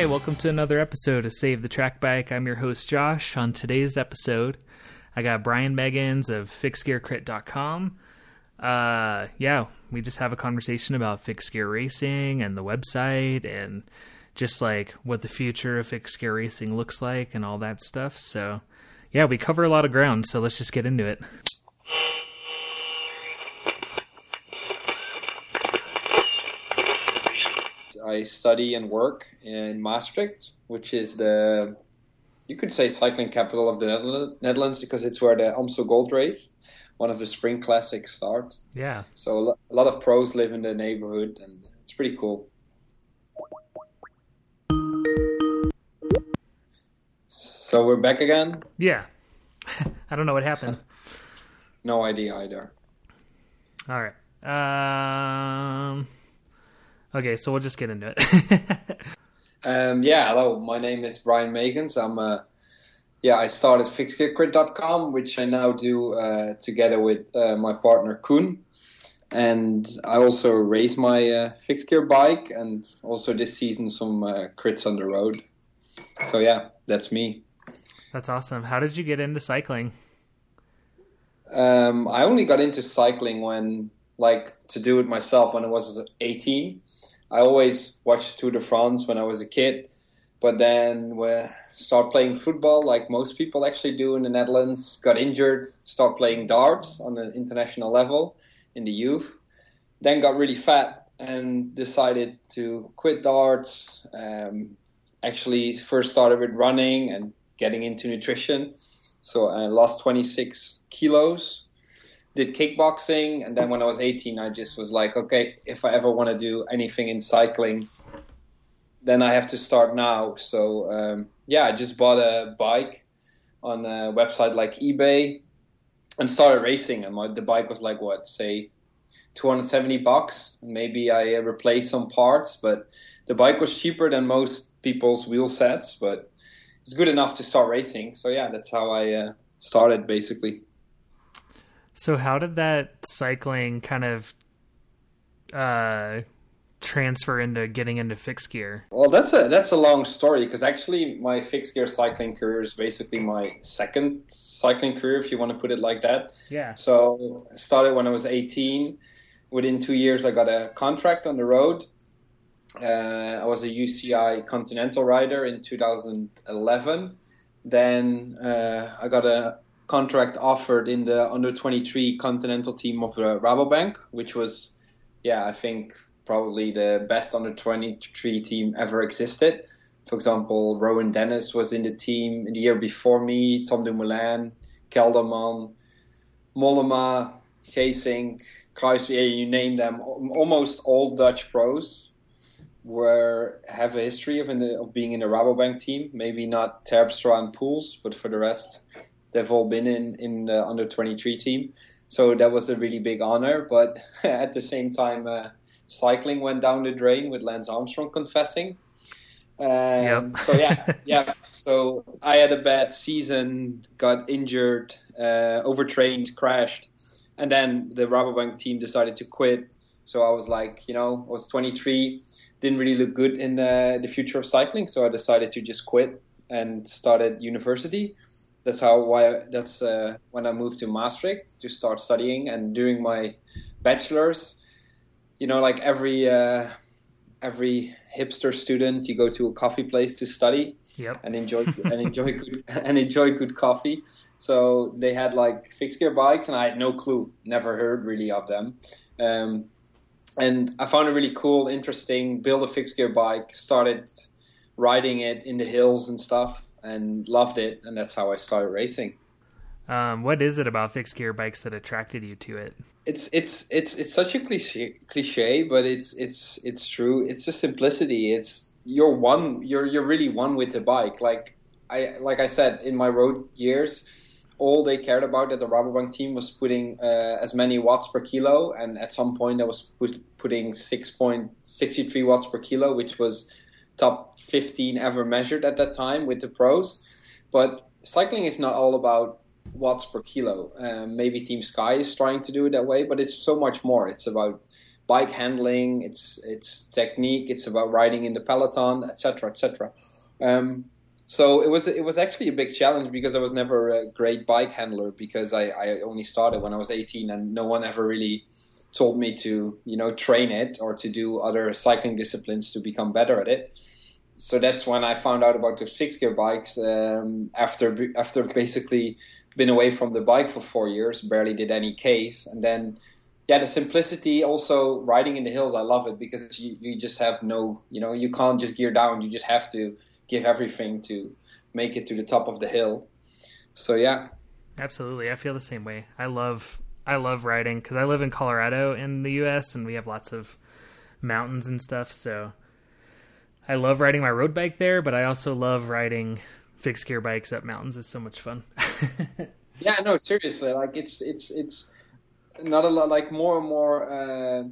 right, welcome to another episode of Save the Track Bike. I'm your host Josh. On today's episode, I got Brian Meggins of FixedGearCrit.com. Uh, yeah, we just have a conversation about fixed gear racing and the website and just like what the future of fixed gear racing looks like and all that stuff. So, yeah, we cover a lot of ground. So let's just get into it. I study and work in Maastricht, which is the you could say cycling capital of the Netherlands because it's where the Amstel Gold Race, one of the spring classics, starts. Yeah. So a lot of pros live in the neighborhood, and it's pretty cool. So we're back again. Yeah. I don't know what happened. no idea either. All right. Um. Okay, so we'll just get into it. um, yeah, hello. My name is Brian Meggins. I'm a uh, yeah. I started FixedGearCrit.com, which I now do uh, together with uh, my partner Koen. and I also race my uh, fixed gear bike, and also this season some uh, crits on the road. So yeah, that's me. That's awesome. How did you get into cycling? Um, I only got into cycling when, like, to do it myself when I was 18. I always watched Tour de France when I was a kid, but then start playing football like most people actually do in the Netherlands. Got injured, start playing darts on an international level in the youth. Then got really fat and decided to quit darts. Um, actually, first started with running and getting into nutrition. So I lost 26 kilos did kickboxing, and then when I was 18, I just was like, okay, if I ever want to do anything in cycling, then I have to start now. So um, yeah, I just bought a bike on a website like eBay and started racing. And my, the bike was like what, say, 270 bucks. Maybe I replaced some parts, but the bike was cheaper than most people's wheel sets, but it's good enough to start racing. So yeah, that's how I uh, started basically. So how did that cycling kind of uh, transfer into getting into fixed gear? Well, that's a that's a long story because actually my fixed gear cycling career is basically my second cycling career, if you want to put it like that. Yeah. So I started when I was 18. Within two years, I got a contract on the road. Uh, I was a UCI Continental rider in 2011. Then uh, I got a contract offered in the under 23 continental team of the Rabobank, which was, yeah, I think probably the best under 23 team ever existed. For example, Rohan Dennis was in the team in the year before me, Tom Dumoulin, Kelderman, Mollema, Gesink, Kruijswijk, you name them, almost all Dutch pros were have a history of, the, of being in the Rabobank team. Maybe not Terpstra and Poels, but for the rest, they've all been in in the under 23 team. So that was a really big honor. But at the same time, uh, cycling went down the drain with Lance Armstrong confessing. Um, yep. so yeah, yeah. So I had a bad season, got injured, uh, overtrained, crashed, and then the Rabobank team decided to quit. So I was like, you know, I was 23, didn't really look good in the, the future of cycling. So I decided to just quit and started university that's how why that's uh, when I moved to Maastricht to start studying and doing my bachelor's, you know, like every uh, every hipster student, you go to a coffee place to study yep. and enjoy and enjoy good and enjoy good coffee. So they had like fixed gear bikes, and I had no clue, never heard really of them. Um, and I found it really cool, interesting. Build a fixed gear bike, started riding it in the hills and stuff and loved it, and that's how I started racing. Um, what is it about fixed gear bikes that attracted you to it? It's it's it's it's such a cliche, cliche, but it's it's it's true. It's the simplicity. It's you're one. You're you're really one with the bike. Like I like I said in my road years, all they cared about at the Rabobank team was putting uh, as many watts per kilo, and at some point I was putting six point sixty three watts per kilo, which was top 15 ever measured at that time with the pros. But cycling is not all about watts per kilo. Um, maybe Team Sky is trying to do it that way, but it's so much more. It's about bike handling, it's it's technique, it's about riding in the peloton, etc., etc. Um, so it was it was actually a big challenge because I was never a great bike handler because I, I only started when I was 18 and no one ever really told me to you know train it or to do other cycling disciplines to become better at it. So that's when I found out about the fixed gear bikes um, after after basically been away from the bike for four years, barely did any case, and then yeah, the simplicity also riding in the hills. I love it because you, you just have no you know you can't just gear down. You just have to give everything to make it to the top of the hill. So yeah, absolutely. I feel the same way. I love I love riding because I live in Colorado in the U.S. and we have lots of mountains and stuff. So I love riding my road bike there, but I also love riding fixed gear bikes up mountains. It's so much fun. yeah, no, seriously, like it's it's it's not a lot. Like more and more uh,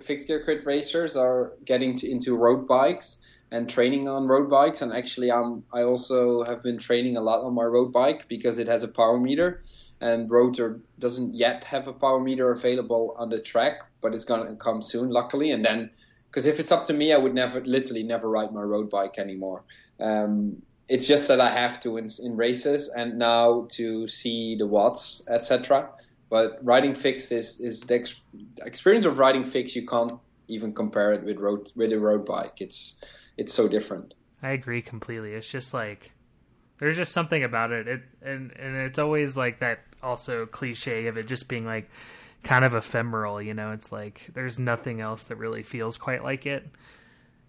fixed gear crit racers are getting to, into road bikes and training on road bikes. And actually, I'm I also have been training a lot on my road bike because it has a power meter and Rotor doesn't yet have a power meter available on the track, but it's going to come soon, luckily. And then, because if it's up to me, I would never, literally, never ride my road bike anymore. Um, it's just that I have to in, in races and now to see the watts, etc. But riding fix is is the ex- experience of riding fix. You can't even compare it with road with a road bike. It's it's so different. I agree completely. It's just like there's just something about it. It and and it's always like that also cliche of it just being like kind of ephemeral, you know, it's like there's nothing else that really feels quite like it.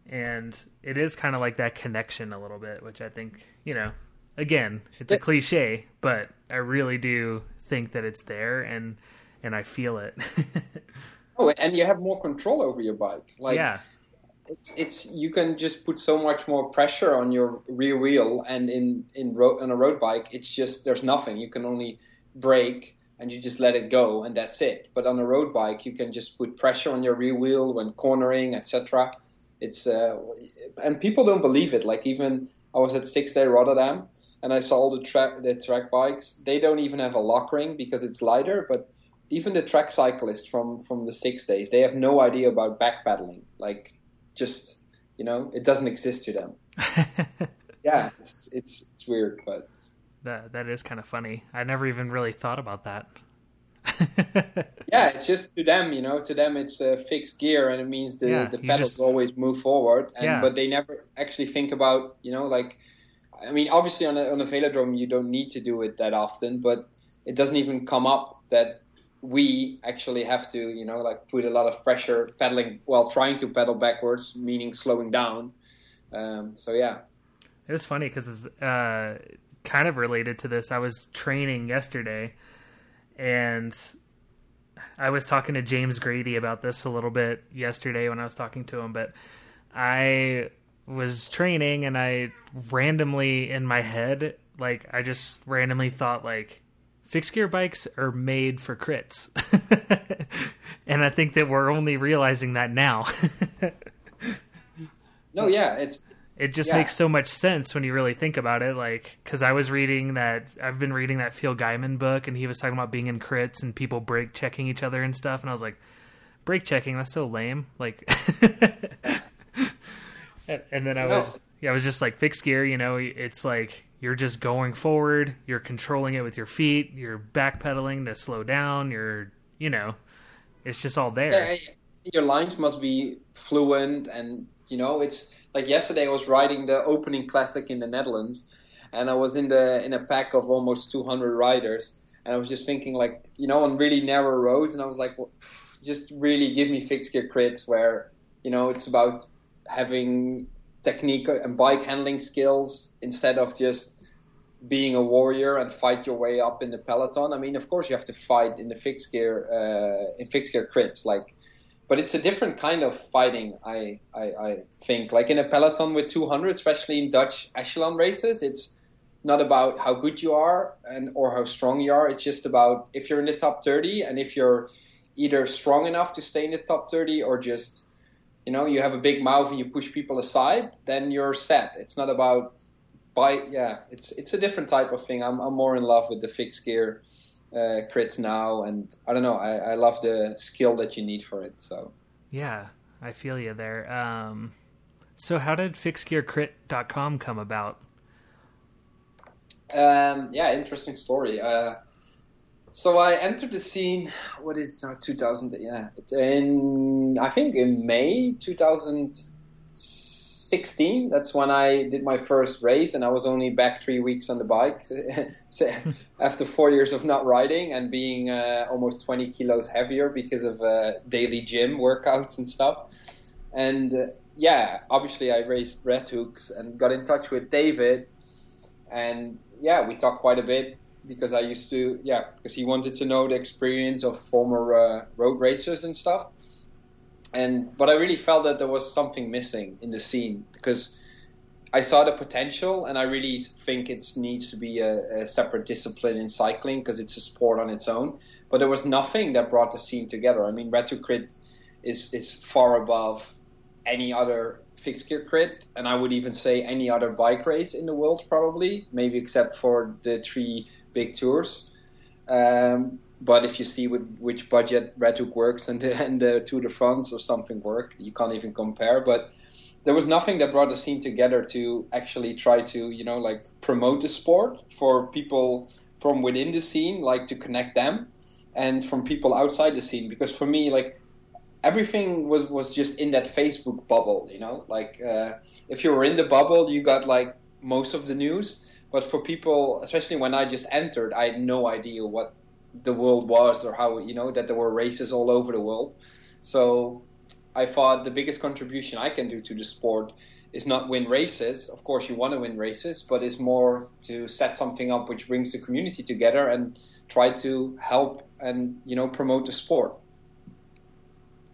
And it is kind of like that connection a little bit, which I think, you know, again, it's a cliche, but I really do think that it's there and and I feel it. oh, and you have more control over your bike. Like yeah it's it's you can just put so much more pressure on your rear wheel and in in road on a road bike it's just there's nothing you can only brake and you just let it go and that's it. But on a road bike you can just put pressure on your rear wheel when cornering etc it's uh, and people don't believe it. Like even i was at six day rotterdam and i saw all the track the track bikes. They don't even have a lock ring because it's lighter but even the track cyclists from from the six days they have no idea about backpedaling. Like just you know it doesn't exist to them. yeah, it's it's it's weird, but that that is kind of funny. I never even really thought about that. yeah, it's just to them, you know. To them, it's a fixed gear, and it means the yeah, the pedals just... always move forward. And yeah. but they never actually think about, you know, like. I mean, obviously on a on a velodrome you don't need to do it that often, but it doesn't even come up that we actually have to, you know, like put a lot of pressure pedaling while trying to pedal backwards, meaning slowing down. Um, so yeah, it was funny because it's uh, kind of related to this. I was training yesterday, and I was talking to James Grady about this a little bit yesterday when I was talking to him, but I was training and I randomly in my head, like I just randomly thought like fixed gear bikes are made for crits. and I think that we're only realizing that now. no, yeah, it's it just yeah. makes so much sense when you really think about it like cuz I was reading that I've been reading that Phil Gaimon book and he was talking about being in crits and people brake checking each other and stuff and I was like brake checking that's so lame like and then I was no. yeah I was just like fixed gear you know it's like you're just going forward, you're controlling it with your feet, you're backpedaling to slow down, you're, you know, it's just all there. Yeah, your lines must be fluent and, you know, it's like yesterday I was riding the opening classic in the Netherlands and I was in the in a pack of almost 200 riders and I was just thinking like, you know, on really narrow roads and I was like, well, just really give me fixed gear crits where, you know, it's about having technique and bike handling skills instead of just being a warrior and fight your way up in the peloton. I mean, of course, you have to fight in the fixed gear uh, in fixed gear crits, like, but it's a different kind of fighting. I, I, I think, like in a peloton with 200, especially in Dutch echelon races, it's not about how good you are and or how strong you are. It's just about if you're in the top 30 and if you're either strong enough to stay in the top 30 or just you know you have a big mouth and you push people aside, then you're set. It's not about by yeah, it's it's a different type of thing. I'm I'm more in love with the fixed gear uh, crits now, and I don't know. I, I love the skill that you need for it. So Yeah, I feel you there. Um, so how did fixedgearcrit.com come about? Um, yeah, interesting story. Uh, so I entered the scene. What is now? 2000? Yeah, in I think in May 2016. That's when I did my first race, and I was only back three weeks on the bike after four years of not riding and being uh, almost 20 kilos heavier because of uh, daily gym workouts and stuff. And uh, yeah, obviously I raced Red Hooks and got in touch with David, and yeah, we talked quite a bit because I used to, yeah, because he wanted to know the experience of former uh, road racers and stuff. And but I really felt that there was something missing in the scene because I saw the potential, and I really think it needs to be a, a separate discipline in cycling because it's a sport on its own. But there was nothing that brought the scene together. I mean, Red Hook Crit is is far above any other fixed gear crit, and I would even say any other bike race in the world, probably, maybe except for the three big tours. Um, but if you see with which budget Redhook works and the, and the Tour de France or something work, you can't even compare. But there was nothing that brought the scene together to actually try to, you know, like promote the sport for people from within the scene, like to connect them, and from people outside the scene. Because for me, like everything was was just in that Facebook bubble, you know. Like uh, if you were in the bubble, you got like most of the news. But for people, especially when I just entered, I had no idea what the world was or how you know that there were races all over the world. So I thought the biggest contribution I can do to the sport is not win races. Of course, you want to win races, but it's more to set something up which brings the community together and try to help and you know promote the sport.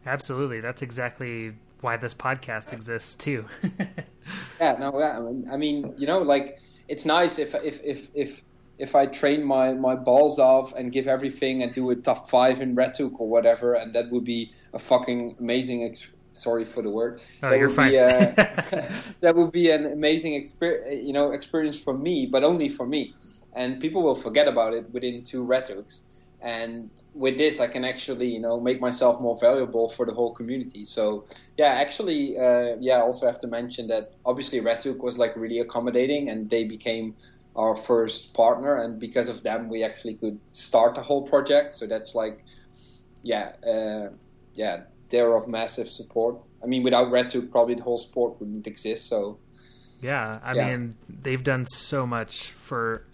Absolutely, that's exactly why this podcast exists too. yeah, no, yeah, I mean, you know, like it's nice if if if if if I train my my balls off and give everything and do a top five in Redhook or whatever, and that would be a fucking amazing. Ex- sorry for the word. Oh, that you're would fine. Be, uh, that would be an amazing experience, you know, experience for me, but only for me. And people will forget about it within two Redhooks. And with this, I can actually, you know, make myself more valuable for the whole community. So, yeah, actually, uh, yeah, I also have to mention that obviously Redhook was like really accommodating, and they became our first partner, and because of them, we actually could start the whole project. So that's like, yeah, uh, yeah, they're of massive support. I mean, without Redhook, probably the whole sport wouldn't exist. So, yeah, I Yeah. mean, they've done so much for.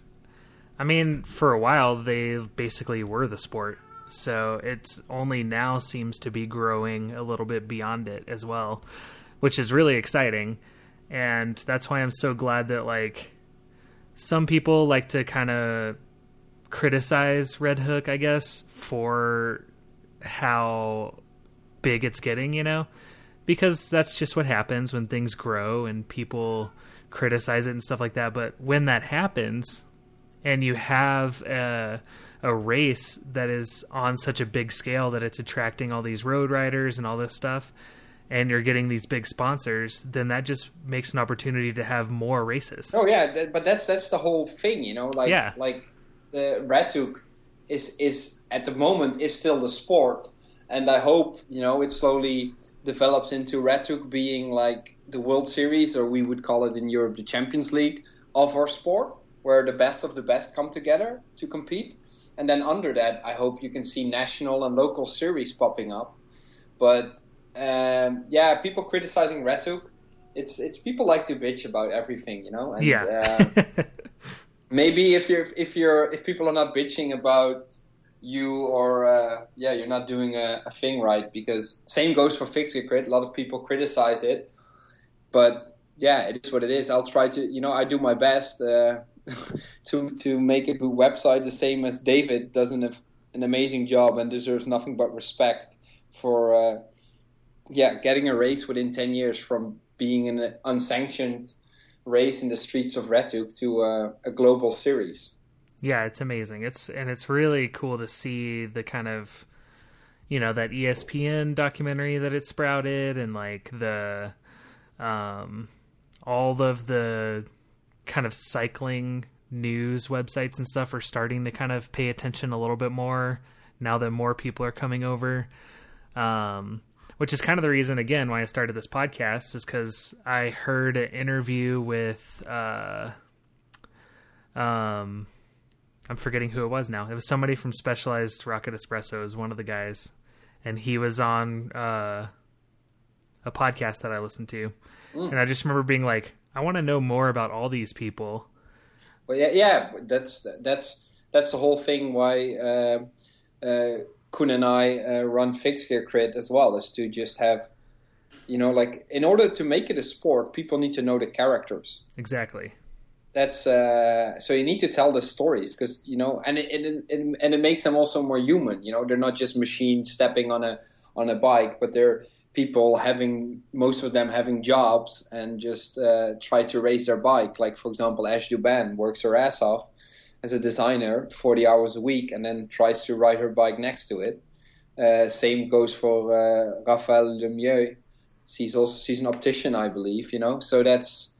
I mean, for a while they basically were the sport, so it's only now seems to be growing a little bit beyond it as well, which is really exciting, and that's why I'm so glad that like some people like to kind of criticize Red Hook, I guess, for how big it's getting, you know? Because that's just what happens when things grow and people criticize it and stuff like that. But when that happens and you have a, a race that is on such a big scale that it's attracting all these road riders and all this stuff, and you're getting these big sponsors, then that just makes an opportunity to have more races. oh yeah, but that's that's the whole thing, you know. Like, Yeah. like the Redhook is is at the moment is still the sport, and I hope you know it slowly develops into Redhook being like the World Series, or we would call it in Europe the Champions League of our sport, where the best of the best come together to compete. And then under that, I hope you can see national and local series popping up. But um, yeah, people criticizing Redhook, it's it's people like to bitch about everything, you know. And, yeah. uh, maybe if you're if you're if people are not bitching about you or uh, yeah you're not doing a, a thing right because same goes for gear crit a lot of people criticize it but yeah it is what it is i'll try to you know i do my best uh, to to make a good website the same as david doesn't have an amazing job and deserves nothing but respect for uh, yeah getting a race within 10 years from being an unsanctioned race in the streets of Redhook to uh, a global series. yeah, it's amazing. It's and it's really cool to see the kind of you know that ESPN documentary that it sprouted and like the um all of the kind of cycling news websites and stuff are starting to kind of pay attention a little bit more now that more people are coming over um which is kind of the reason again why I started this podcast is because I heard an interview with uh, um, I'm forgetting who it was now. It was somebody from Specialized Rocket Espresso, is one of the guys, and he was on uh, a podcast that I listened to, mm. and I just remember being like, I want to know more about all these people. Well, yeah, yeah, that's that's that's the whole thing. Why uh, uh, Koen and I uh, run Fixed Gear Crit as well, is to just have, you know, like in order to make it a sport, people need to know the characters. Exactly that's uh, so you need to tell the stories because you know and it, it, it, and it makes them also more human you know they're not just machines stepping on a on a bike but they're people having most of them having jobs and just uh, try to race their bike. Like for example ash duban works her ass off as a designer 40 hours a week and then tries to ride her bike next to it. Uh, same goes for uh, Raphaël Lemieux. She's also she's an optician I believe you know? So that's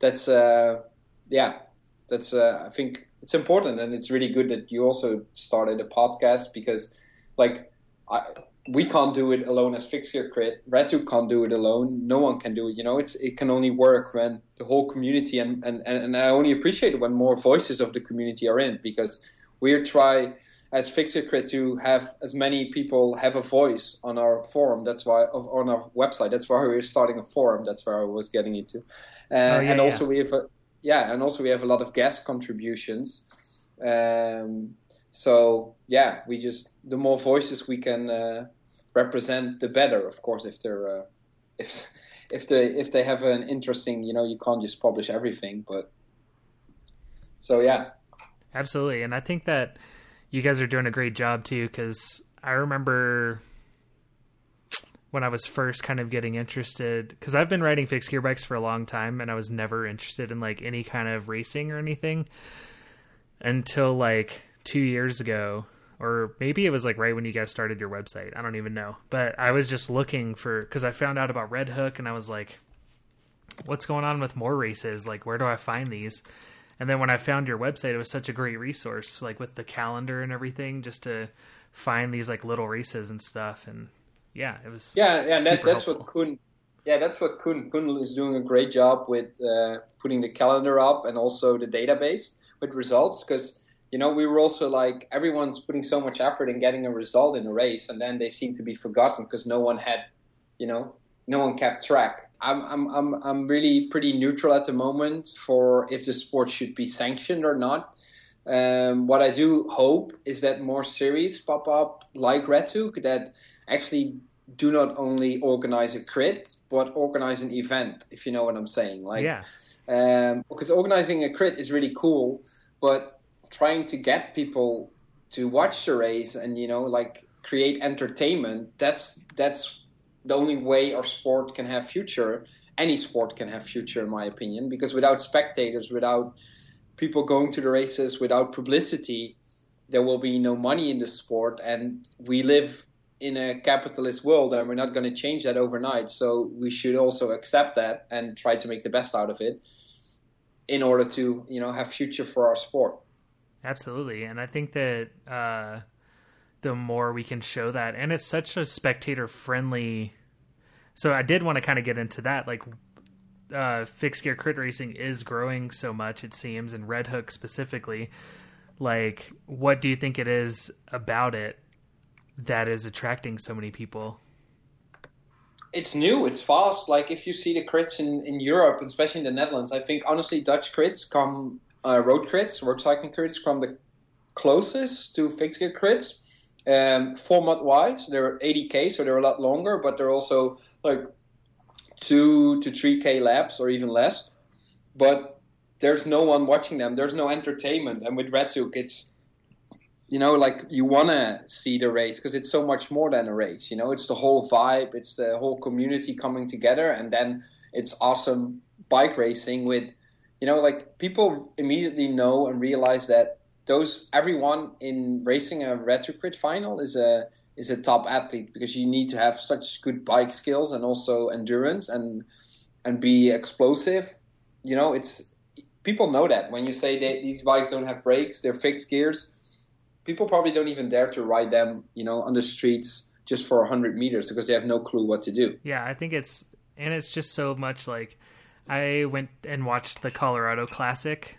that's uh, yeah, that's uh, I think it's important and it's really good that you also started a podcast because like I, we can't do it alone as Fixed Gear Crit. Red Hook can't do it alone. No one can do it. You know, it's it can only work when the whole community and and and I only appreciate it when more voices of the community are in because we try as Fixed Gear Crit to have as many people have a voice on our forum. That's why on our website. That's why we're starting a forum. That's where I was getting into, uh, oh, yeah, and also yeah. we have a yeah, and also we have a lot of guest contributions. Um, so yeah, we just the more voices we can uh, represent, the better. Of course, if they're uh, if if they if they have an interesting, you know, you can't just publish everything, but so yeah, absolutely. And I think that you guys are doing a great job too, because I remember when I was first kind of getting interested because I've been riding fixed gear bikes for a long time and I was never interested in like any kind of racing or anything until like 2 years ago or maybe it was like right when you guys started your website. I don't even know. But I was just looking for cuz I found out about Red Hook and I was like what's going on with more races? Like where do I find these? And then when I found your website, it was such a great resource like with the calendar and everything just to find these like little races and stuff and yeah, it was. Yeah, yeah, that, that's helpful. what Koen. Yeah, that's what Koen Koen is doing a great job with uh, putting the calendar up and also the database with results because you know we were also like everyone's putting so much effort in getting a result in a race and then they seem to be forgotten because no one had, you know, no one kept track. I'm I'm I'm I'm really pretty neutral at the moment for if the sport should be sanctioned or not. Um, what I do hope is that more series pop up like Red Hook that actually do not only organize a crit but organize an event if you know what i'm saying like yeah um, because organizing a crit is really cool but trying to get people to watch the race and you know like create entertainment that's that's the only way our sport can have future any sport can have future in my opinion because without spectators without people going to the races without publicity there will be no money in the sport and we live in a capitalist world and we're not going to change that overnight. So we should also accept that and try to make the best out of it in order to you know have future for our sport absolutely and i think that uh, the more we can show that and it's such a spectator friendly so i did want to kind of get into that like uh, fixed gear crit racing is growing so much it seems and red hook specifically like what do you think it is about it that is attracting so many people? It's new, it's fast. Like if you see the crits in, in Europe, especially in the Netherlands, I think honestly Dutch crits come, uh, road crits, road cycling crits from the closest to fixed gear crits. Um, format wise, they're 80k, so they're a lot longer, but they're also like two to three k laps or even less. But there's no one watching them. There's no entertainment, and with Red Hook, it's you know, like you want to see the race because it's so much more than a race. You know, it's the whole vibe, it's the whole community coming together, and then it's awesome bike racing with, you know, like people immediately know and realize that those everyone in racing a Red Hook Crit final is a is a top athlete because you need to have such good bike skills and also endurance and and be explosive. You know, it's people know that when you say that these bikes don't have brakes, they're fixed gears people probably don't even dare to ride them, you know, on the streets just for 100 meters because they have no clue what to do. Yeah, I think it's and it's just so much like I went and watched the Colorado Classic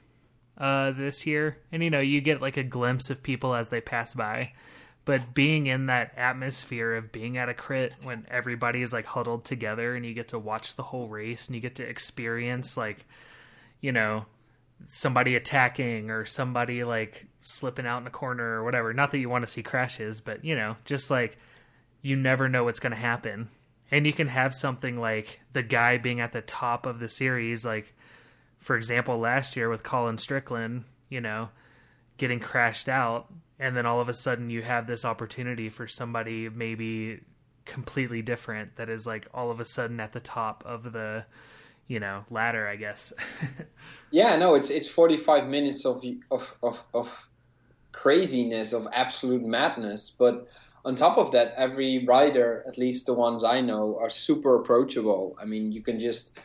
uh, this year, and you know you get like a glimpse of people as they pass by, but being in that atmosphere of being at a crit when everybody is like huddled together and you get to watch the whole race and you get to experience like you know somebody attacking or somebody like slipping out in a corner or whatever. Not that you want to see crashes, but you know, just like you never know what's going to happen. And you can have something like the guy being at the top of the series, like for example, last year with Colin Strickland, you know, getting crashed out, and then all of a sudden you have this opportunity for somebody maybe completely different that is like all of a sudden at the top of the you know ladder i guess. Yeah no it's it's 45 minutes of of of, of craziness of absolute madness. But on top of that every rider at least the ones i know are super approachable. I mean you can just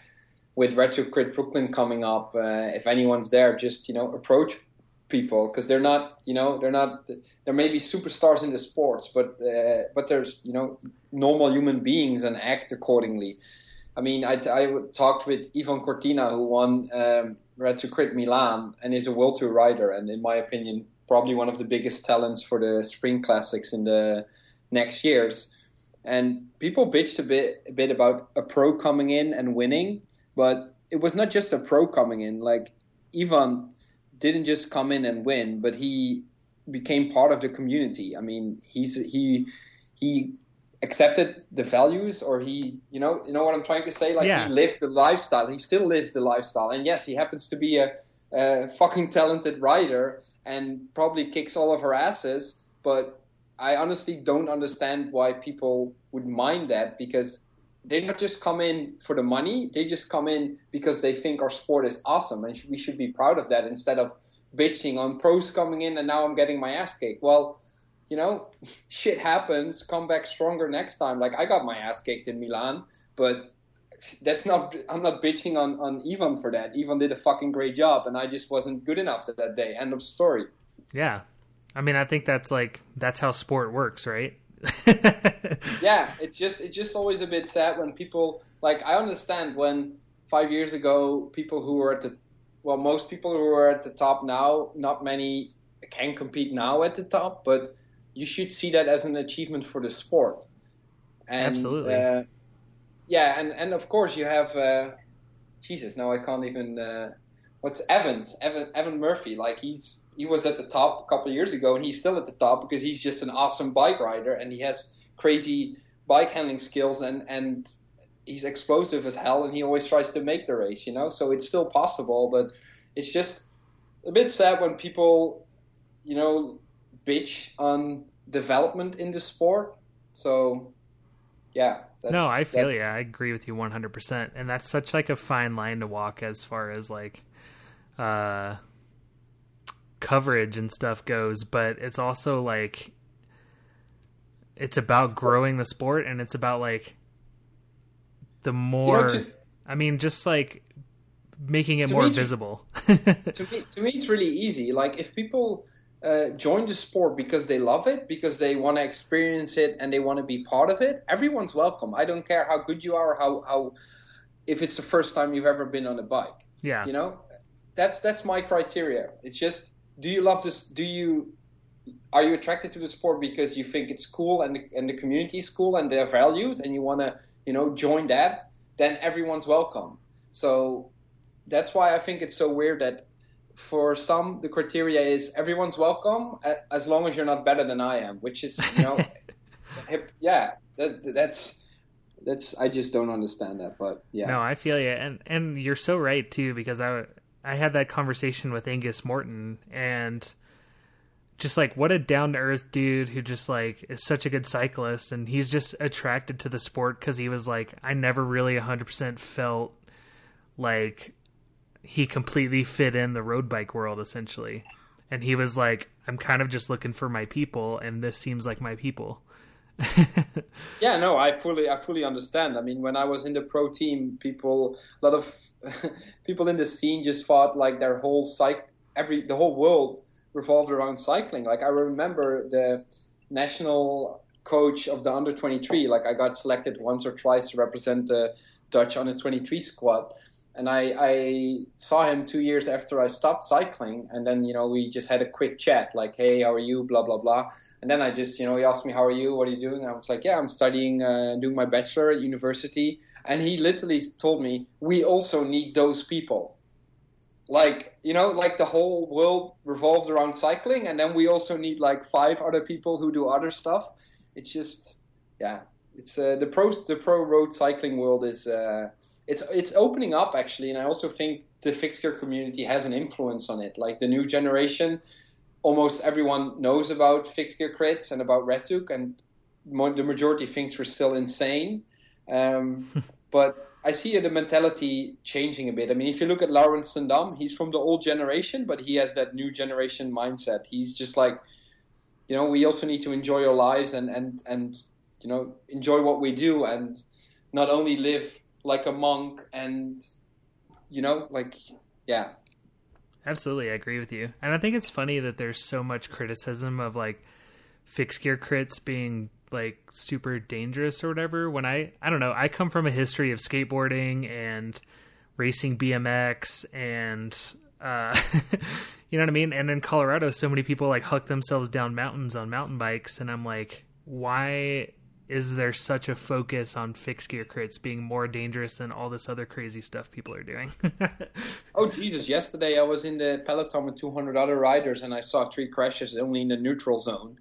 with Red Hook Crit brooklyn coming up uh, if anyone's there just you know approach people because they're not you know they're not there may be superstars in the sports but uh, but there's you know normal human beings and act accordingly. I mean, I, I talked with Ivan Cortina, who won um, Red Hook Crit Milan and is a World Tour rider, and in my opinion, probably one of the biggest talents for the Spring Classics in the next years. And people bitched a bit, a bit about a pro coming in and winning, but it was not just a pro coming in. Like Ivan didn't just come in and win, but he became part of the community. I mean, he's he he accepted the values or he you know you know what i'm trying to say like yeah. he lived the lifestyle he still lives the lifestyle and yes he happens to be a, a fucking talented writer and probably kicks all of her asses but i honestly don't understand why people would mind that because they not just come in for the money they just come in because they think our sport is awesome and we should be proud of that instead of bitching on pros coming in and now i'm getting my ass kicked well you know, shit happens. Come back stronger next time. Like I got my ass kicked in Milan, but that's not. I'm not bitching on on Ivan for that. Ivan did a fucking great job, and I just wasn't good enough that day. End of story. Yeah, I mean, I think that's like that's how sport works, right? yeah, it's just it's just always a bit sad when people like I understand when five years ago people who were at the well most people who are at the top now not many can compete now at the top but you should see that as an achievement for the sport. And, Absolutely. Uh, yeah, and and of course you have uh, Jesus. Now I can't even. Uh, what's Evans? Evan Evan Murphy. Like he's he was at the top a couple years ago, and he's still at the top because he's just an awesome bike rider and he has crazy bike handling skills and and he's explosive as hell and he always tries to make the race. You know, so it's still possible, but it's just a bit sad when people, you know, bitch on development in the sport. So, yeah. No, I feel yeah. I agree with you 100%. And that's such like a fine line to walk as far as like uh coverage and stuff goes, but it's also like it's about growing the sport and it's about like the more you know, to, I mean just like making it more visible. to me to me it's really easy. Like if people uh, join the sport because they love it, because they want to experience it and they want to be part of it, everyone's welcome. I don't care how good you are, how how if it's the first time you've ever been on a bike. Yeah, you know, that's that's my criteria. It's just, do you love this? Do you are you attracted to the sport because you think it's cool and the, and the community is cool and their values and you want to you know join that? Then everyone's welcome. So that's why I think it's so weird that for some, the criteria is everyone's welcome as long as you're not better than I am, which is, you know, hip, yeah, that, that's that's I just don't understand that, but yeah. No, I feel you, and and you're so right too because I I had that conversation with Angus Morton and just like what a down to earth dude who just like is such a good cyclist and he's just attracted to the sport because he was like I never really 100% felt like he completely fit in the road bike world essentially. And he was like, I'm kind of just looking for my people and this seems like my people. yeah, no, I fully I fully understand. I mean, when I was in the pro team, people a lot of people in the scene just thought like their whole cycle every the whole world revolved around cycling. Like I remember the national coach of the under 23. Like I got selected once or twice to represent the Dutch under 23 squad. And I, I saw him two years after I stopped cycling, and then you know we just had a quick chat, like, "Hey, how are you?" Blah blah blah. And then I just, you know, he asked me, "How are you? What are you doing?" And I was like, "Yeah, I'm studying, uh, doing my bachelor at university." And he literally told me, "We also need those people." Like, you know, like the whole world revolves around cycling, and then we also need like five other people who do other stuff. It's just, yeah, it's uh, the pro the pro road cycling world is. Uh, it's it's opening up actually, and I also think the fixed gear community has an influence on it. Like the new generation, almost everyone knows about fixed gear crits and about Red Hook, and the majority thinks we're still insane. Um, but I see the mentality changing a bit. I mean, if you look at Laurens ten Dam, he's from the old generation, but he has that new generation mindset. He's just like, you know, we also need to enjoy our lives and and and you know enjoy what we do and not only live like a monk and you know like yeah. Absolutely i agree with you. And i think it's funny that there's so much criticism of like fixed gear crits being like super dangerous or whatever. When i i don't know i come from a history of skateboarding and racing bmx and uh you know what i mean? And in colorado so many people like huck themselves down mountains on mountain bikes and i'm like why is there such a focus on fixed gear crits being more dangerous than all this other crazy stuff people are doing? oh Jesus! Yesterday I was in the peloton with 200 other riders, and I saw three crashes only in the neutral zone.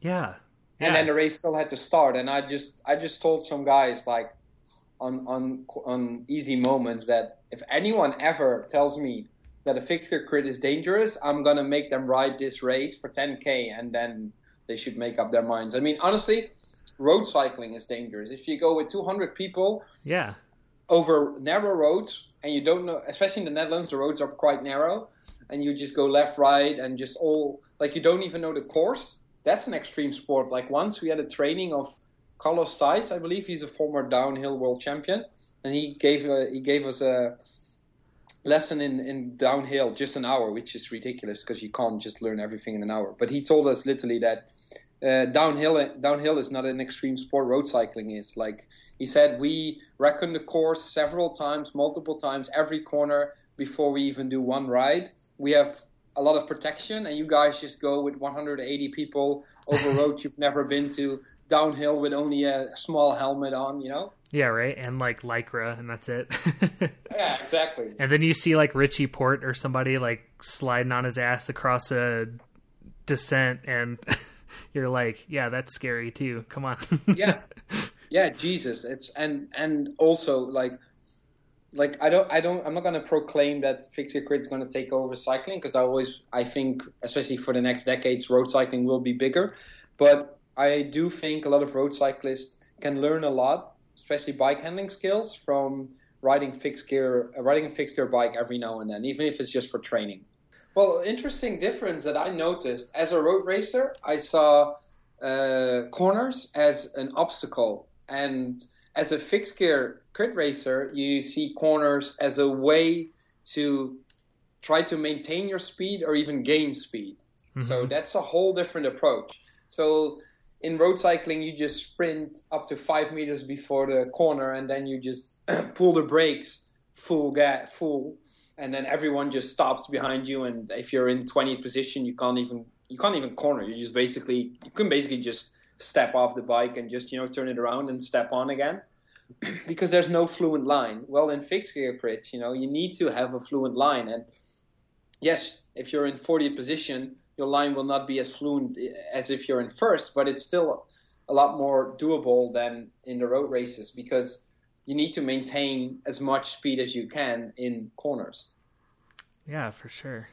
Yeah. And then the race still had to start, and I just I just told some guys like on on on easy moments that if anyone ever tells me that a fixed gear crit is dangerous, I'm gonna make them ride this race for 10k, and then they should make up their minds. I mean, honestly, road cycling is dangerous. If you go with 200 people, yeah, over narrow roads, and you don't know, especially in the Netherlands, the roads are quite narrow, and you just go left, right, and just all like you don't even know the course. That's an extreme sport. Like once we had a training of Carlos Sainz, I believe he's a former downhill world champion, and he gave a, he gave us a lesson in, in downhill just an hour, which is ridiculous because you can't just learn everything in an hour. But he told us literally that uh, downhill downhill is not an extreme sport. Road cycling is. Like he said we reckon the course several times multiple times every corner before we even do one ride. We have a lot of protection and you guys just go with 180 people over roads you've never been to downhill with only a small helmet on you know? Yeah right. And like lycra and that's it. Yeah exactly. And then you see like richie Porte or somebody like sliding on his ass across a descent and you're like, yeah, that's scary too. Come on. yeah, yeah, Jesus. It's and and also like like I don't I don't I'm not gonna proclaim that fixed gear crit's gonna take over cycling because I always I think especially for the next decades road cycling will be bigger, but I do think a lot of road cyclists can learn a lot, especially bike handling skills from riding fixed gear riding a fixed gear bike every now and then, even if it's just for training. Well, interesting difference that I noticed as a road racer, I saw uh, corners as an obstacle, and as a fixed gear crit racer, you see corners as a way to try to maintain your speed or even gain speed. Mm-hmm. So that's a whole different approach. So in road cycling, you just sprint up to five meters before the corner, and then you just pull the brakes full gas, full and then everyone just stops behind you and if you're in 20th position you can't even you can't even corner. You just basically you can basically just step off the bike and just you know turn it around and step on again. Because there's no fluent line. Well in fixed gear crits you know you need to have a fluent line. And yes if you're in 40th position your line will not be as fluent as if you're in first but it's still a lot more doable than in the road races because you need to maintain as much speed as you can in corners. Yeah, for sure.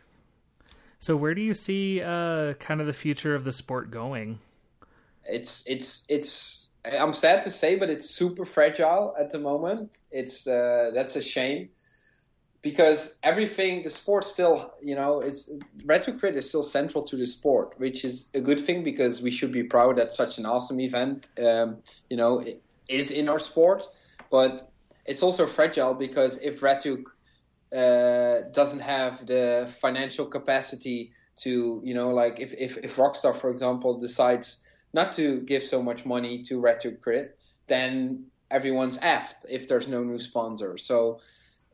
So where do you see uh, kind of the future of the sport going? It's it's it's I'm sad to say, but it's super fragile at the moment. It's uh, that's a shame because everything the sport still you know it's Red Hook Crit is still central to the sport, which is a good thing because we should be proud that such an awesome event um, you know is in our sport but it's also fragile because if Red Hook uh, doesn't have the financial capacity to, you know, like if, if, if Rockstar, for example, decides not to give so much money to Red Hook Crit, then everyone's effed if there's no new sponsor. So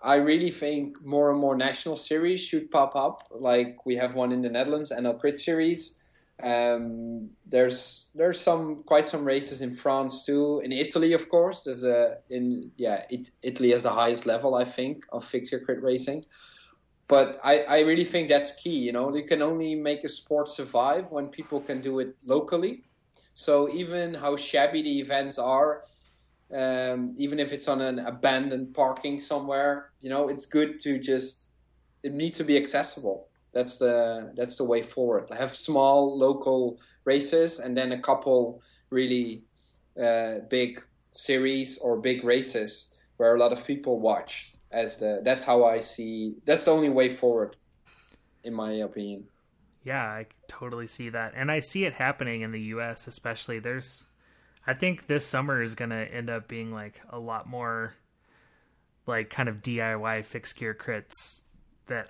I really think more and more national series should pop up. Like we have one in the Netherlands, NL Crit series. Um, there's there's some quite some races in France too. In Italy, of course, there's a in yeah it, Italy has the highest level I think of fixed gear crit racing. But I, I really think that's key. You know, you can only make a sport survive when people can do it locally. So even how shabby the events are, um, even if it's on an abandoned parking somewhere, you know, it's good to just it needs to be accessible. That's the that's the way forward. I have small local races and then a couple really uh, big series or big races where a lot of people watch. As the that's how I see. That's the only way forward, in my opinion. Yeah, I totally see that, and I see it happening in the U.S. Especially, there's I think this summer is to end up being like a lot more like kind of DIY fixed gear crits that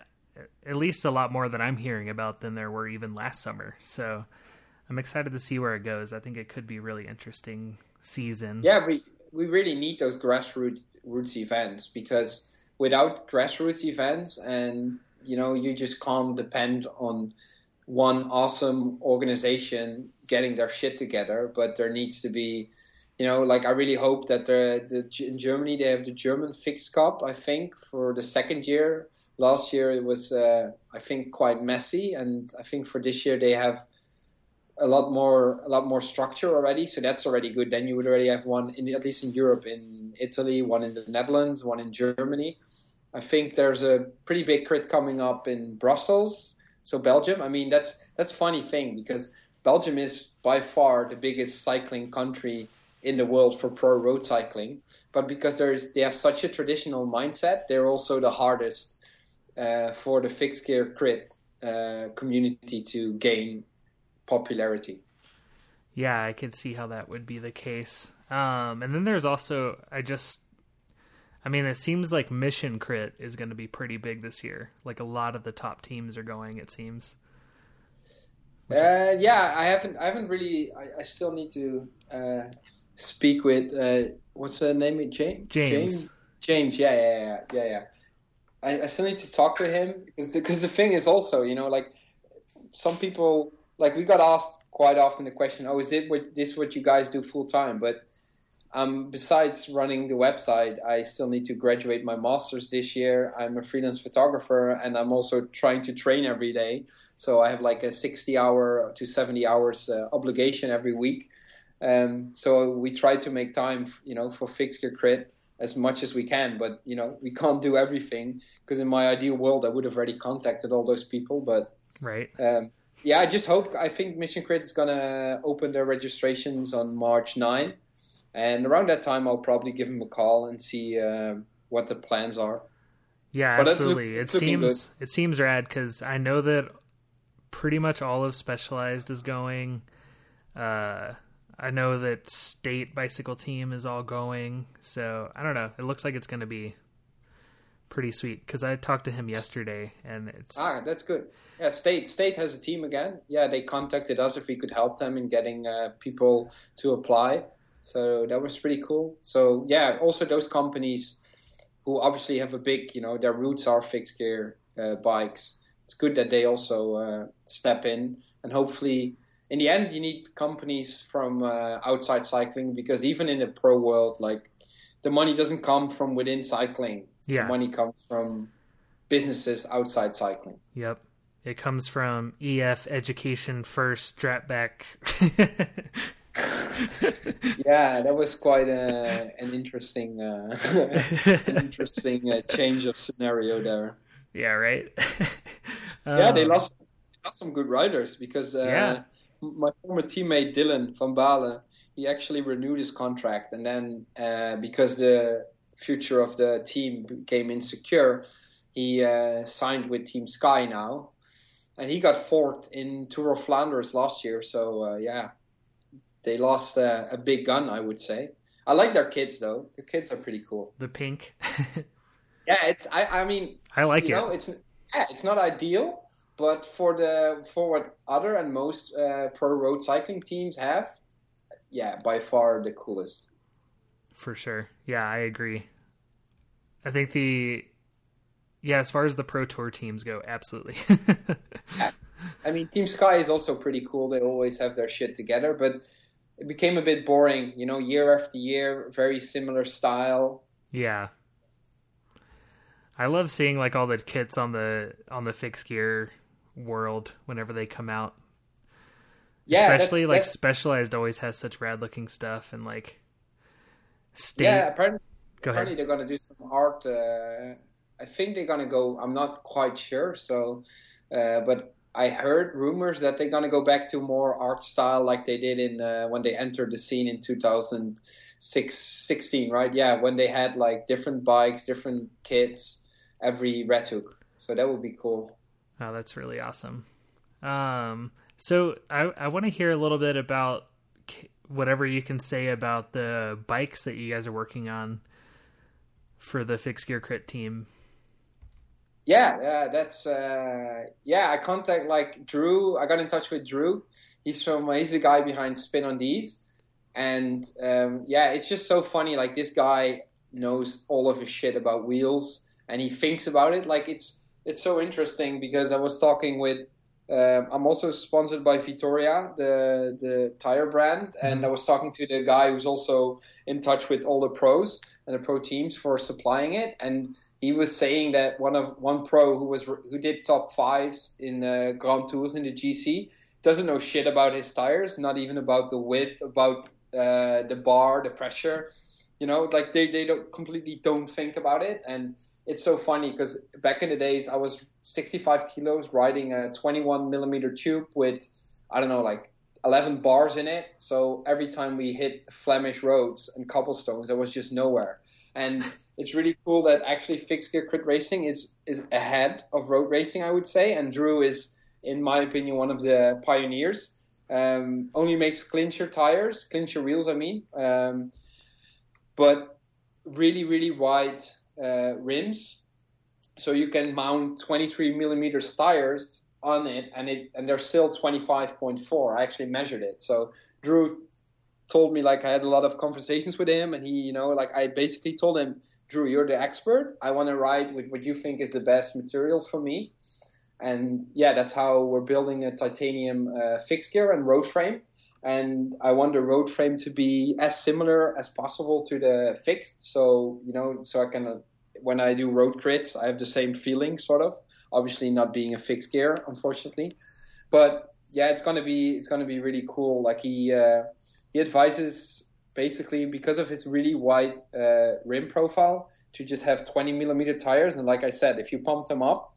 at least a lot more that I'm hearing about than there were even last summer. So I'm excited to see where it goes. I think it could be really interesting season. Yeah, we we really need those grassroots roots events because without grassroots events and you know you just can't depend on one awesome organization getting their shit together, but there needs to be, you know, like I really hope that the, the in Germany they have the German Fix Cup. I think for the second year. Last year it was, uh, I think, quite messy, and I think for this year they have a lot more a lot more structure already. So that's already good. Then you would already have one in at least in Europe, in Italy, one in the Netherlands, one in Germany. I think there's a pretty big crit coming up in Brussels so Belgium, I mean, that's that's funny thing because Belgium is by far the biggest cycling country in the world for pro road cycling, but because there's they have such a traditional mindset, they're also the hardest uh, for the fixed gear crit uh, community to gain popularity. Yeah, I could see how that would be the case. Um, and then there's also I just I mean, it seems like Mission Crit is going to be pretty big this year. Like a lot of the top teams are going. It seems. Uh, yeah, I haven't. I haven't really. I, I still need to uh, speak with. Uh, what's the name? James. James. James. James. Yeah, yeah, yeah, yeah, yeah. I, I still need to talk to him because the, cause the thing is also, you know, like some people, like we got asked quite often the question, "Oh, is this what this what you guys do full time?" But um, besides running the website, I still need to graduate my master's this year. I'm a freelance photographer and I'm also trying to train every day. So I have like a 60 hour to 70 hours uh, obligation every week. Um, so we try to make time, you know, for Fixed Gear Crit as much as we can. But, you know, we can't do everything because in my ideal world, I would have already contacted all those people. But, right. Um, yeah, I just hope, I think Mission Crit is going to open their registrations on March 9 and around that time, I'll probably give them a call and see uh, what the plans are. Yeah, but absolutely. Look, it seems good. it seems rad because I know that pretty much all of Specialized is going. Uh, I know that State Bicycle Team is all going. So I don't know. It looks like it's going to be pretty sweet because I talked to him yesterday and it's ah that's good. Yeah, State State has a team again. Yeah, they contacted us if we could help them in getting uh, people to apply. So that was pretty cool. So yeah, also those companies who obviously have a big, you know, their roots are fixed gear uh, bikes. It's good that they also uh, step in, and hopefully, in the end, you need companies from uh, outside cycling because even in the pro world, like the money doesn't come from within cycling. Yeah, the money comes from businesses outside cycling. Yep. It comes from EF Education First Drapac yeah, that was quite a, an interesting, uh, an interesting uh, change of scenario there. Yeah, right. yeah, they um, lost, lost some good riders because uh, yeah. My former teammate Dylan van Baarle, he actually renewed his contract, and then uh, because the future of the team became insecure, he uh, signed with Team Sky now, and he got fourth in Tour of Flanders last year. So uh, yeah, they lost a, a big gun, I would say. I like their kids though. The kids are pretty cool. The pink. yeah, it's. I. I mean, I like it. Know, it's. Yeah, it's not ideal, but for the for what other and most uh, pro road cycling teams have, yeah, by far the coolest. For sure, yeah, I agree. I think the yeah, as far as the pro tour teams go, absolutely. yeah. I mean, Team Sky is also pretty cool. They always have their shit together, but it became a bit boring. You know, year after year, very similar style. Yeah. I love seeing like all the kits on the on the fixed gear world whenever they come out. Yeah, especially that's, like that's... Specialized always has such rad looking stuff and like. State... Yeah, apparently, apparently they're gonna do some art. Uh, I think they're gonna go. I'm not quite sure. So, uh, but I heard rumors that they're gonna go back to more art style like they did in uh, when they entered the scene in 2016, right? Yeah, when they had like different bikes, different kits every Redhook. So that would be cool. Oh, that's really awesome. Um, so I I want to hear a little bit about whatever you can say about the bikes that you guys are working on for the Fixed Gear Crit team. Yeah, yeah, that's uh, yeah. I contact like Drew. I got in touch with Drew. He's from he's the guy behind Spin on These, and um, yeah, it's just so funny. Like this guy knows all of his shit about wheels, and he thinks about it. Like it's it's so interesting because I was talking with. Uh, I'm also sponsored by Vittoria, the the tire brand, and mm-hmm. I was talking to the guy who's also in touch with all the pros and the pro teams for supplying it, and he was saying that one of one pro who was who did top fives in uh, Grand Tours in the GC doesn't know shit about his tires, not even about the width, about uh, the bar, the pressure. You know, like they they don't completely don't think about it, and it's so funny because back in the days I was 65 kilos riding a 21 millimeter tube with I don't know like 11 bars in it. So every time we hit Flemish roads and cobblestones, there was just nowhere. And it's really cool that actually fixed gear crit racing is is ahead of road racing, I would say. And Drew is, in my opinion, one of the pioneers. Um, only makes clincher tires, clincher wheels, I mean. Um, but really, really wide uh, rims, so you can mount 23 millimeters tires on it, and it and they're still 25.4. I actually measured it. So Drew told me like I had a lot of conversations with him, and he, you know, like I basically told him, Drew, you're the expert. I want to ride with what you think is the best material for me. And yeah, that's how we're building a titanium uh, fixed gear and road frame. And I want the road frame to be as similar as possible to the fixed. So, you know, so I can when I do road crits, I have the same feeling, sort of. Obviously, not being a fixed gear, unfortunately, but yeah, it's gonna be it's gonna be really cool. Like he uh, he advises basically because of his really wide uh, rim profile to just have 20 millimeter tires, and like I said, if you pump them up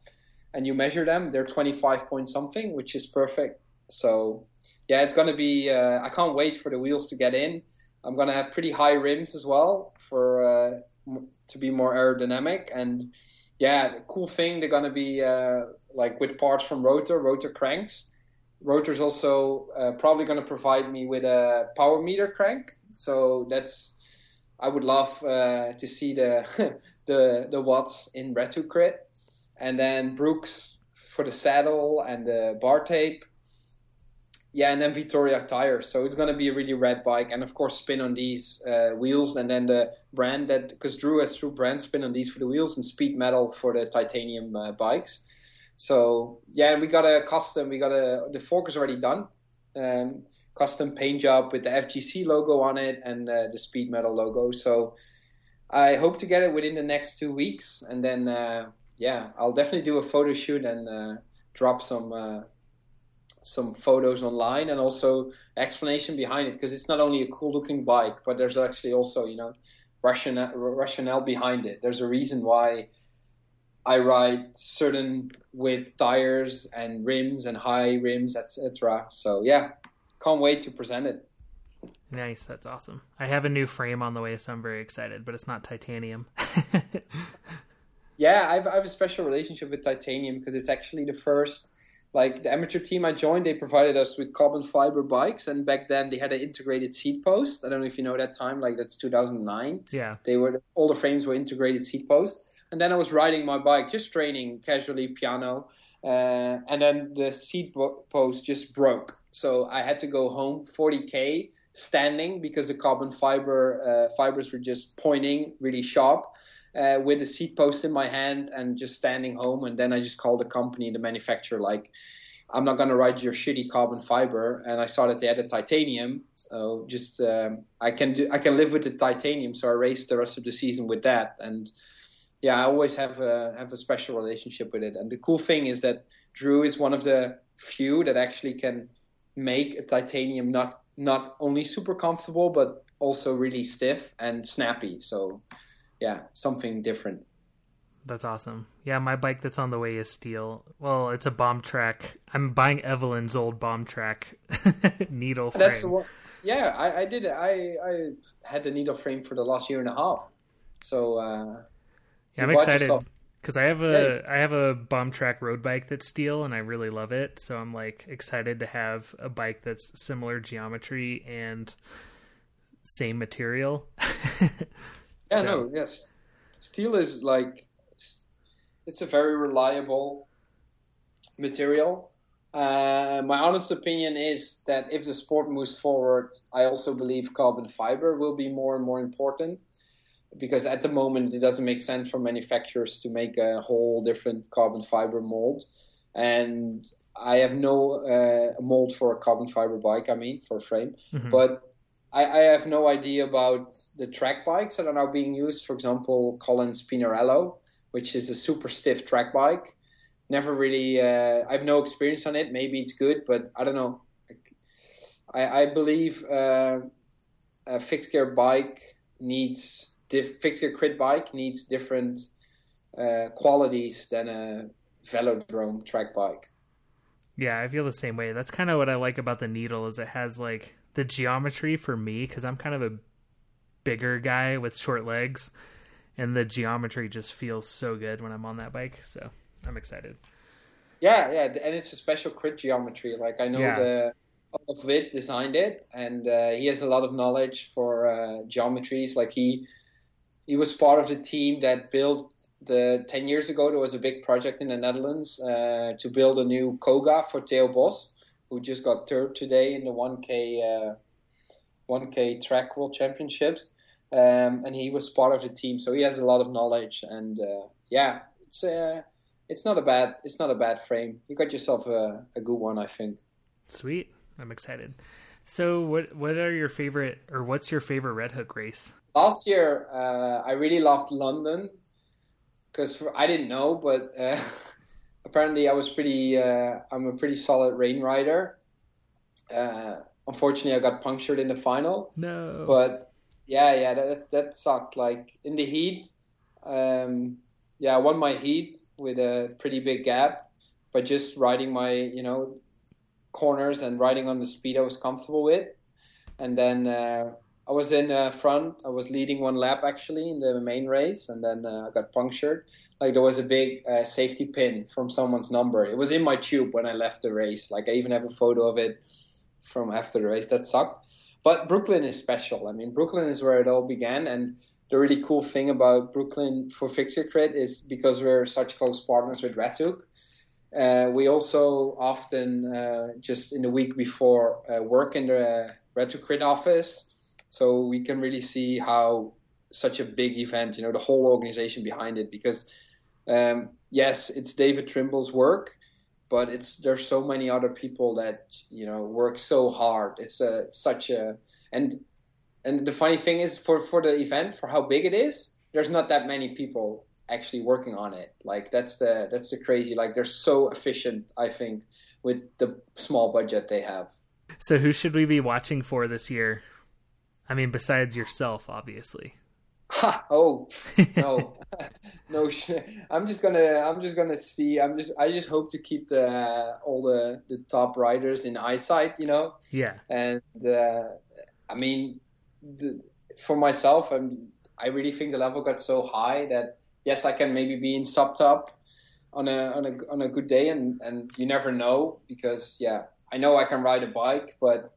and you measure them, they're 25 point something, which is perfect. So yeah, it's gonna be. Uh, I can't wait for the wheels to get in. I'm gonna have pretty high rims as well for uh, to be more aerodynamic. And yeah, cool thing they're gonna be uh, like with parts from Rotor, Rotor cranks. Rotor's also uh, probably gonna provide me with a power meter crank. So that's I would love uh, to see the the the watts in Redhook Crit, and then Brooks for the saddle and the bar tape yeah, and then Vittoria tires. So it's going to be a really red bike, and of course, spin on these uh, wheels, and then the brand that because Drew has true brand spin on these for the wheels and speed metal for the titanium uh, bikes. So yeah, and we got a custom. We got a the fork is already done. Um, custom paint job with the FGC logo on it and uh, the speed metal logo. So I hope to get it within the next two weeks, and then uh, yeah, I'll definitely do a photo shoot and uh, drop some uh, some photos online and also explanation behind it because it's not only a cool looking bike but there's actually also you know rationale, rationale behind it. There's a reason why i ride certain with tires and rims and high rims etc so yeah can't wait to present it. Nice. That's awesome. I have a new frame on the way so i'm very excited but it's not titanium. Yeah I've, I have a special relationship with titanium because it's actually the first like the amateur team I joined, they provided us with carbon fiber bikes, and back then they had an integrated seat post. I don't know if you know that time, like that's 2009. Yeah, they were all the frames were integrated seat post, and then I was riding my bike, just training casually piano, uh, and then the seat post just broke. So I had to go home 40k standing because the carbon fiber uh, fibers were just pointing really sharp. Uh, with a seat post in my hand and just standing home, and then I just called the company, the manufacturer, like, I'm not gonna ride your shitty carbon fiber. And I saw that they had a titanium, so just um, I can do, I can live with the titanium. So I raced the rest of the season with that, and yeah, I always have a have a special relationship with it. And the cool thing is that Drew is one of the few that actually can make a titanium not not only super comfortable but also really stiff and snappy. So yeah, something different. That's awesome. Yeah, my bike that's on the way is steel. Well, it's a Bombtrack. I'm buying Evelyn's old Bombtrack needle frame. That's what, yeah, I, I did. I I had the needle frame for the last year and a half. So uh, yeah, I'm excited because I have a yeah. I have a Bombtrack road bike that's steel and I really love it. So I'm like excited to have a bike that's similar geometry and same material. yeah, so. no, yes, steel is like it's a very reliable material. Uh, my honest opinion is that if the sport moves forward, I also believe carbon fiber will be more and more important because at the moment it doesn't make sense for manufacturers to make a whole different carbon fiber mold. And I have no uh, mold for a carbon fiber bike, I mean, for a frame. Mm-hmm. But I, I, have no idea about the track bikes that are now being used. For example, Collins Pinarello which is a super stiff track bike. Never really, uh, I have no experience on it. Maybe it's good, but I don't know. I, I believe uh, a fixed gear bike needs diff, fixed gear crit bike needs different uh, qualities than a velodrome track bike. Yeah, I feel the same way. That's kind of what I like about the needle is it has like the geometry for me because I'm kind of a bigger guy with short legs and the geometry just feels so good when I'm on that bike. So I'm excited. Yeah, yeah, and it's a special crit geometry. Like I know yeah. the of Witt designed it, and uh, he has a lot of knowledge for uh, geometries. Like he he was part of the team that built the 10 years ago there was a big project in the netherlands uh, to build a new koga for theo bos who just got third today in the 1k 1k uh, track world championships um, and he was part of the team, so he has a lot of knowledge. And uh, yeah, it's uh, it's not a bad it's not a bad frame. You got yourself a, a good one, I think. Sweet, I'm excited. So, what what are your favorite or what's your favorite Red Hook race? Last year, uh, I really loved London because I didn't know, but uh, apparently I was pretty. Uh, I'm a pretty solid rain rider. Uh, unfortunately, I got punctured in the final. No, but yeah, yeah, that that sucked. Like in the heat, um, yeah, I won my heat with a pretty big gap, but just riding my you know corners and riding on the speed I was comfortable with, and then uh, I was in uh, front. I was leading one lap actually in the main race, and then uh, I got punctured. Like there was a big uh, safety pin from someone's number. It was in my tube when I left the race. Like I even have a photo of it from after the race. That sucked. But Brooklyn is special. I mean, Brooklyn is where it all began, and the really cool thing about Brooklyn for Fixed Gear Crit is because we're such close partners with Redhook. Uh, we also often uh, just in the week before uh, work in the Redhook Crit office, so we can really see how such a big event, you know, the whole organization behind it. Because um, yes, it's David Trimble's work, but it's there's so many other people that you know work so hard. It's a such a and and the funny thing is for for the event for how big it is, there's not that many people actually working on it. Like that's the that's the crazy. Like they're so efficient. I think with the small budget they have. So who should we be watching for this year? I mean, besides yourself, obviously. Ha, oh no, no. Shit. I'm just gonna. I'm just gonna see. I'm just. I just hope to keep the uh, all the the top riders in eyesight. You know. Yeah. And uh, I mean, the, for myself, I'm. I really think the level got so high that yes, I can maybe be in sub top on a on a on a good day, and and you never know because yeah, I know I can ride a bike, but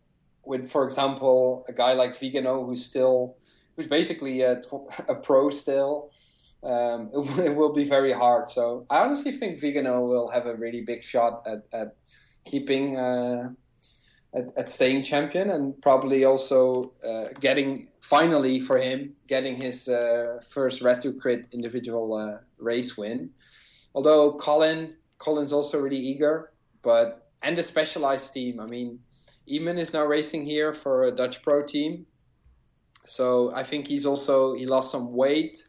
with for example a guy like Vigano who's still who's basically a, a pro still. um, it, it, will be very hard. So I honestly think Vigano will have a really big shot at, at keeping uh, at, at, staying champion and probably also uh, getting finally for him getting his uh, first Red Hook Crit individual uh, race win. Although Colin Colin's also really eager, but and the specialized team. I mean, Eamon is now racing here for a Dutch pro team. So I think he's also he lost some weight.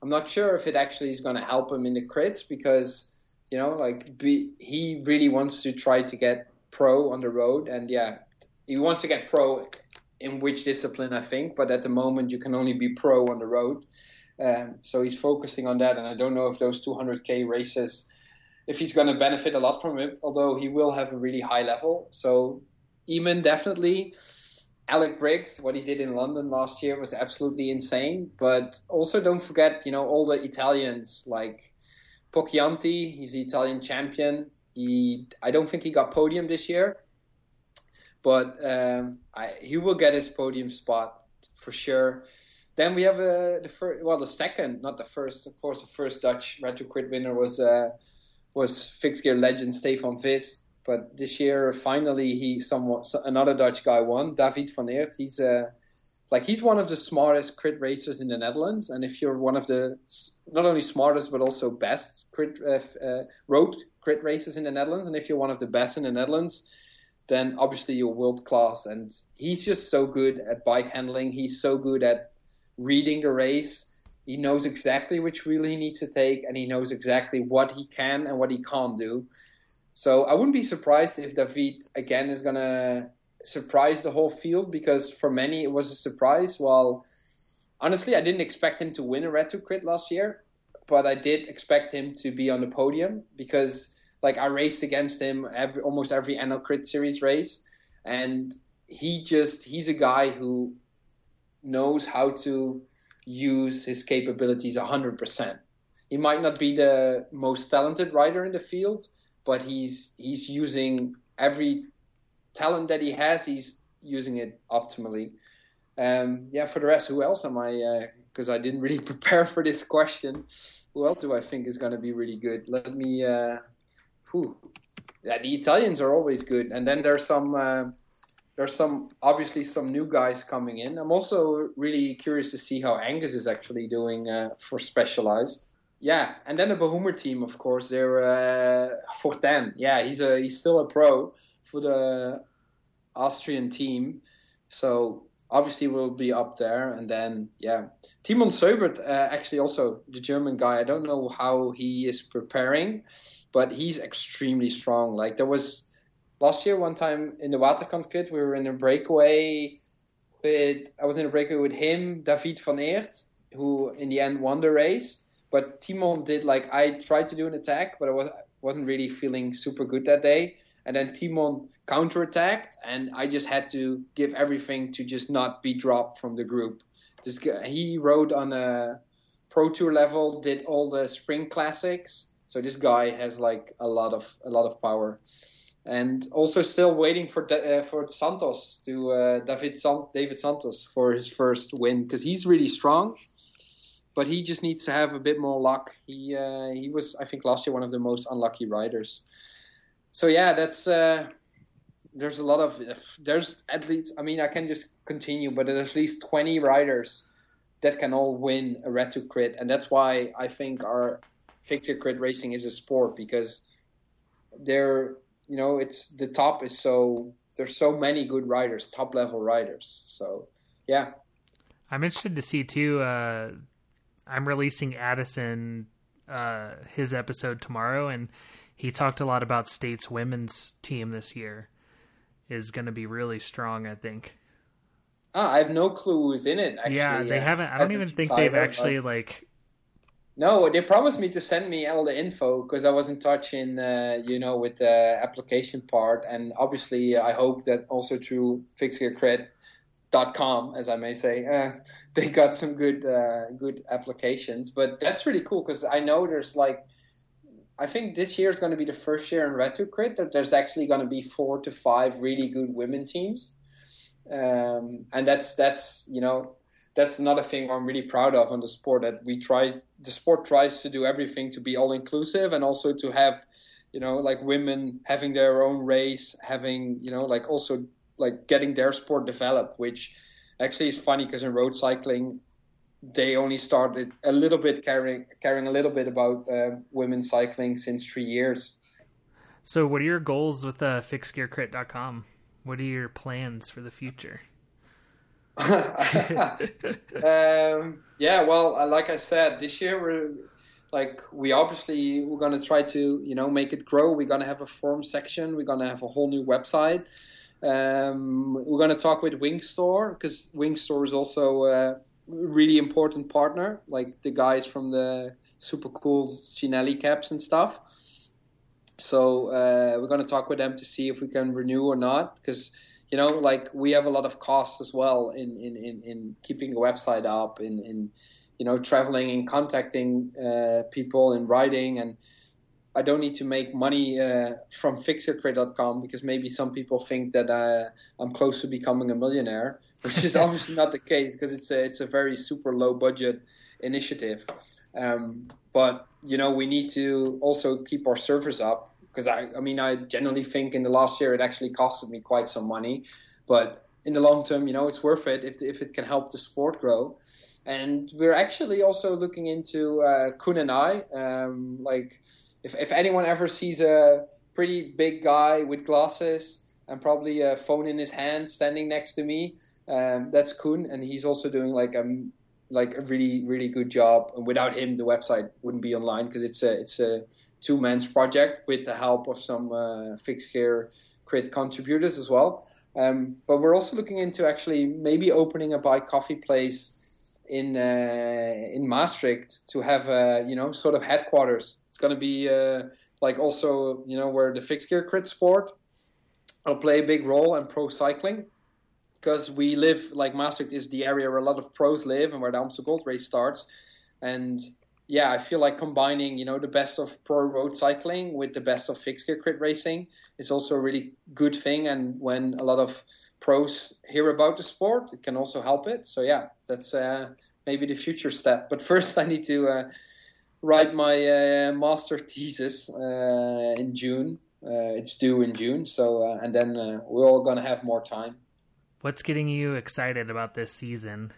I'm not sure if it actually is going to help him in the crits because you know like be, he really wants to try to get pro on the road and yeah he wants to get pro in which discipline I think but at the moment you can only be pro on the road um, so he's focusing on that and I don't know if those 200k races if he's going to benefit a lot from it although he will have a really high level so Eamon definitely Alec Briggs, what he did in London last year was absolutely insane. But also don't forget, you know, all the Italians like Pocchianti, he's the Italian champion. He, I don't think he got podium this year, but um, I, he will get his podium spot for sure. Then we have uh, the first, well, the second, not the first, of course. The first Dutch Red Hook Crit winner was uh, was fixed gear legend Stefan Vis. But this year, finally, he somewhat another Dutch guy won. David van Eerd. He's a uh, like he's one of the smartest crit racers in the Netherlands. And if you're one of the not only smartest but also best crit uh, uh, road crit racers in the Netherlands, and if you're one of the best in the Netherlands, then obviously you're world class. And he's just so good at bike handling. He's so good at reading the race. He knows exactly which wheel he needs to take, and he knows exactly what he can and what he can't do. So I wouldn't be surprised if David again is gonna surprise the whole field because for many it was a surprise. While honestly, I didn't expect him to win a Red Hook Crit last year, but I did expect him to be on the podium because like I raced against him every almost every NL Crit Series race, and he just he's a guy who knows how to use his capabilities 100%. He might not be the most talented rider in the field, but he's he's using every talent that he has. He's using it optimally. Um, yeah. For the rest, who else am I? Because uh, I didn't really prepare for this question. Who else do I think is going to be really good? Let me. Uh, whew. Yeah, the Italians are always good, and then there's some. Uh, there's some obviously some new guys coming in. I'm also really curious to see how Angus is actually doing uh, for Specialized yeah, and then the Bohumer team, of course, they're uh, Fortin. Yeah, he's a he's still a pro for the Austrian team, so obviously we'll be up there. And then yeah, Timon Seubert, uh, actually also the German guy. I don't know how he is preparing, but he's extremely strong. Like there was last year, one time in the Waterkant kit, we were in a breakaway with I was in a breakaway with him, David van Eerd, who in the end won the race but Timon did like I tried to do an attack, but I was wasn't really feeling super good that day. And then Timon counterattacked, and I just had to give everything to just not be dropped from the group. This guy, he rode on a pro tour level, did all the spring classics. So this guy has like a lot of a lot of power, and also still waiting for uh, for Santos to uh, David San- David Santos for his first win because he's really strong but he just needs to have a bit more luck. He uh, he was, I think, last year one of the most unlucky riders. So yeah, that's uh, there's a lot of there's at least I mean I can just continue, but there's at least 20 riders that can all win a Red Hook Crit, and that's why I think our fixed crit racing is a sport because they're you know it's the top is so there's so many good riders, top level riders. So yeah. I'm interested to see too. Uh, I'm releasing Addison uh, his episode tomorrow, and he talked a lot about State's women's team this year is going to be really strong. I think. Ah, I have no clue who's in it. Actually, yeah, they haven't. I don't even think they've actually like. No, they promised me to send me all the info because I was in touch in, uh, you know, with the application part, and obviously I hope that also through Fixed Gear Crit dot com, as I may say, uh, they got some good uh, good applications. But that's really cool because I know there's like, I think this year is going to be the first year in Red Hook Crit that there's actually going to be four to five really good women teams, um, and that's that's you know that's another thing I'm really proud of on the sport that we try the sport tries to do everything to be all inclusive and also to have you know like women having their own race having you know like also like getting their sport developed which actually is funny because in road cycling they only started a little bit caring caring a little bit about uh, women cycling since three years so what are your goals with uh, fixedgearcrit.com what are your plans for the future um, yeah, well, uh, like I said, this year we're like we obviously we're gonna try to you know make it grow. We're gonna have a forum section. We're gonna have a whole new website. Um, we're gonna talk with Wingstore because Wingstore is also a really important partner. Like the guys from the super cool Cinelli caps and stuff. So uh, we're gonna talk with them to see if we can renew or not because you know, like we have a lot of costs as well in in, in, in keeping a website up, in, in you know traveling and contacting uh, people and writing and I don't need to make money uh, from fixgearcrit.com because maybe some people think that uh, I'm close to becoming a millionaire, which is obviously not the case because it's a it's a very super low budget initiative. Um, but you know we need to also keep our servers up because I, I mean, I generally think in the last year it actually costed me quite some money, but in the long term, you know, it's worth it if if it can help the sport grow. And we're actually also looking into uh, Koen and I. Um, like, if if anyone ever sees a pretty big guy with glasses and probably a phone in his hand standing next to me, um, that's Koen, and he's also doing like a like a really really good job. And without him, the website wouldn't be online because it's a it's a two man's project with the help of some uh, fixed gear crit contributors as well. Um, but we're also looking into actually maybe opening a bike coffee place in uh, in Maastricht to have a you know sort of headquarters. It's going to be uh, like also you know where the fixed gear crit sport will play a big role in pro cycling because we live like Maastricht is the area where a lot of pros live and where the Amstel Gold Race starts, and yeah, I feel like combining, you know, the best of pro road cycling with the best of fixed gear crit racing is also a really good thing. And when a lot of pros hear about the sport, it can also help it. So yeah, that's uh, maybe the future step. But first, I need to uh, write my uh, master thesis uh, in June. Uh, it's due in June, so uh, and then we're all gonna have more time. What's getting you excited about this season?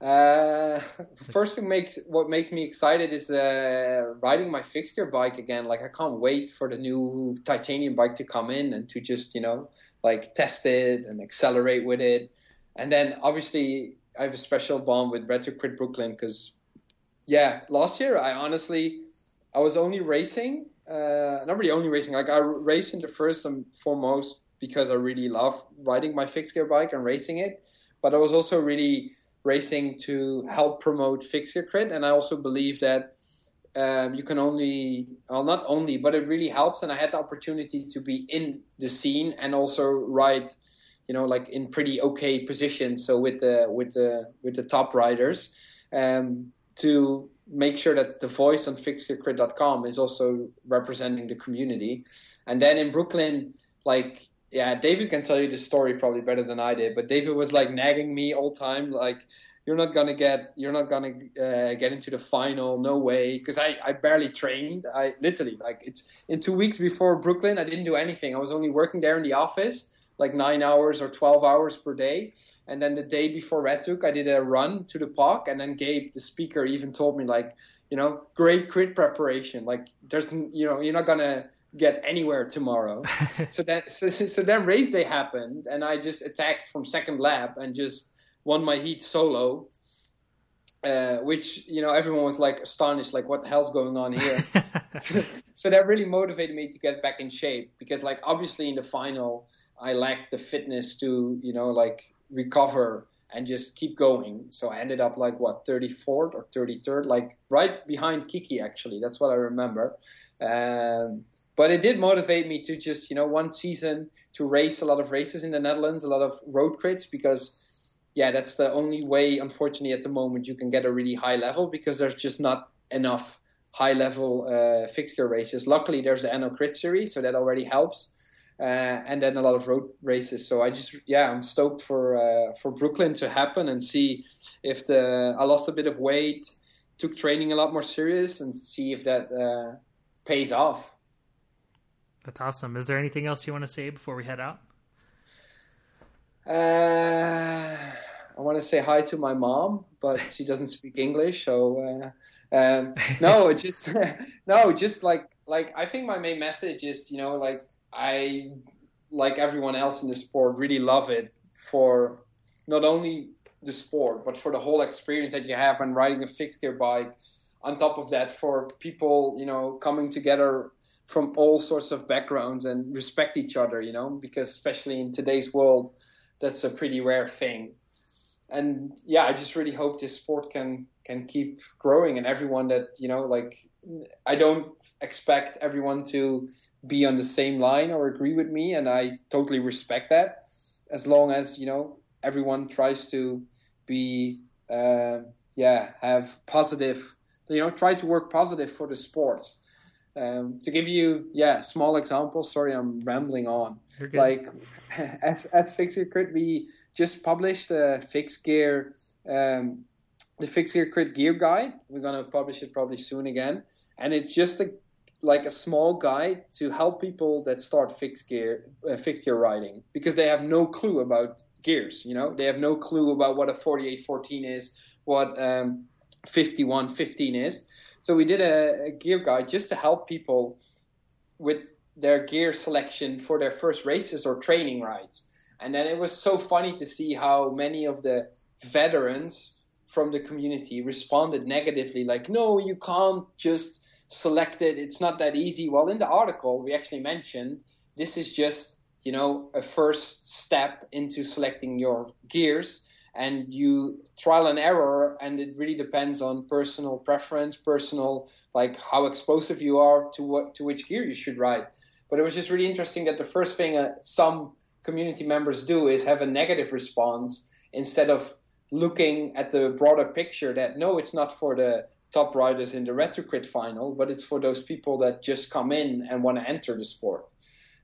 Uh, first thing makes what makes me excited is uh, riding my fixed gear bike again. Like I can't wait for the new titanium bike to come in and to just you know like test it and accelerate with it. And then obviously I have a special bond with Red Hook Crit Brooklyn because yeah, last year I honestly I was only racing, uh, not really only racing. Like I raced in the first and foremost because I really love riding my fixed gear bike and racing it, but I was also really racing to help promote fixed gear crit. And I also believe that um, you can only, well, not only, but it really helps. And I had the opportunity to be in the scene and also ride, you know, like in pretty okay positions. So with the with the with the top riders, um, to make sure that the voice on fixedgearcrit.com is also representing the community. And then in Brooklyn, like yeah, David can tell you the story probably better than I did. But David was like nagging me all time, like you're not gonna get, you're not gonna uh, get into the final, no way, because I, I barely trained. I literally like it's in two weeks before Brooklyn, I didn't do anything. I was only working there in the office, like nine hours or twelve hours per day. And then the day before Red Hook, I did a run to the park, and then Gabe, the speaker, even told me like, you know, great crit preparation. Like there's, you know, you're not gonna get anywhere tomorrow. so that so, so then race day happened, and I just attacked from second lap and just won my heat solo. Uh, which you know everyone was like astonished, like what the hell's going on here? so, so that really motivated me to get back in shape because like obviously in the final I lacked the fitness to you know like recover and just keep going. So I ended up like what 34th or 33rd, like right behind Kiki actually. That's what I remember. Um, but it did motivate me to just you know one season to race a lot of races in the Netherlands, a lot of road crits because yeah, that's the only way unfortunately at the moment you can get a really high level because there's just not enough high level uh, fixed gear races. Luckily, there's the NL Crit series, so that already helps. Uh, and then a lot of road races. So I just yeah, I'm stoked for uh, for Brooklyn to happen and see if the I lost a bit of weight, took training a lot more serious, and see if that uh, pays off. That's awesome. Is there anything else you want to say before we head out? Uh, I want to say hi to my mom, but she doesn't speak English, so uh, um, no, just no, just like like I think my main message is you know like I like everyone else in the sport really love it for not only the sport but for the whole experience that you have when riding a fixed gear bike. On top of that, for people you know coming together from all sorts of backgrounds and respect each other, you know, because especially in today's world, that's a pretty rare thing. And yeah, I just really hope this sport can can keep growing and everyone that, you know, like I don't expect everyone to be on the same line or agree with me and I totally respect that as long as, you know, everyone tries to be uh, yeah, have positive you know, try to work positive for the sports um, to give you, yeah, small example. Sorry, I'm rambling on. Like, as as Fixed Gear Crit, we just published a fixed gear, um, the Fixed Gear Crit gear guide. We're gonna publish it probably soon again, and it's just a like a small guide to help people that start fixed gear uh, fixed gear riding because they have no clue about gears. You know, they have no clue about what a 4814 is, what um, 5115 is. So we did a, a gear guide just to help people with their gear selection for their first races or training rides. And then it was so funny to see how many of the veterans from the community responded negatively, like, no, you can't just select it. It's not that easy. Well, in the article, we actually mentioned this is just, you know, a first step into selecting your gears and you trial and error and it really depends on personal preference personal like how explosive you are to what to which gear you should ride. But it was just really interesting that the first thing uh, some community members do is have a negative response instead of looking at the broader picture that no it's not for the top riders in the Red Hook Crit final but it's for those people that just come in and want to enter the sport.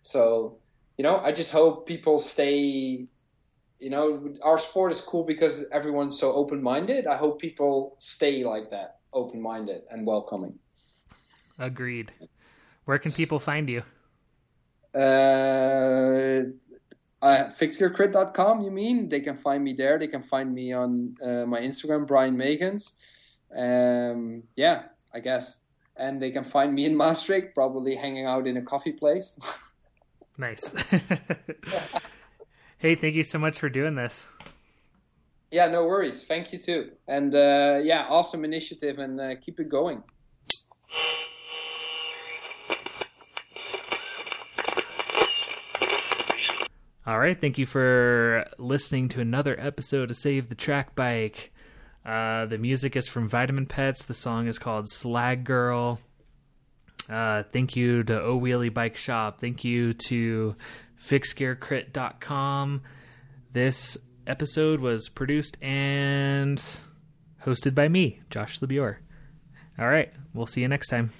So you know i just hope people stay you know, our sport is cool because everyone's so open minded. I hope people stay like that, open minded and welcoming. Agreed. Where can people find you? Uh, uh, fixgearcrit.com, you mean? They can find me there. They can find me on uh, my Instagram, Brian Megans. Um, yeah, I guess. And they can find me in Maastricht, probably hanging out in a coffee place. nice. Hey, thank you so much for doing this. Yeah, no worries. Thank you too. And uh, yeah, awesome initiative and uh, keep it going. All right. Thank you for listening to another episode of Save the Track Bike. Uh, the music is from Vitamin Pets. The song is called Slag Girl. Uh, thank you to O Wheelie Bike Shop. Thank you to fixgearcrit.com. This episode was produced and hosted by me, Josh LeBure. All right, we'll see you next time.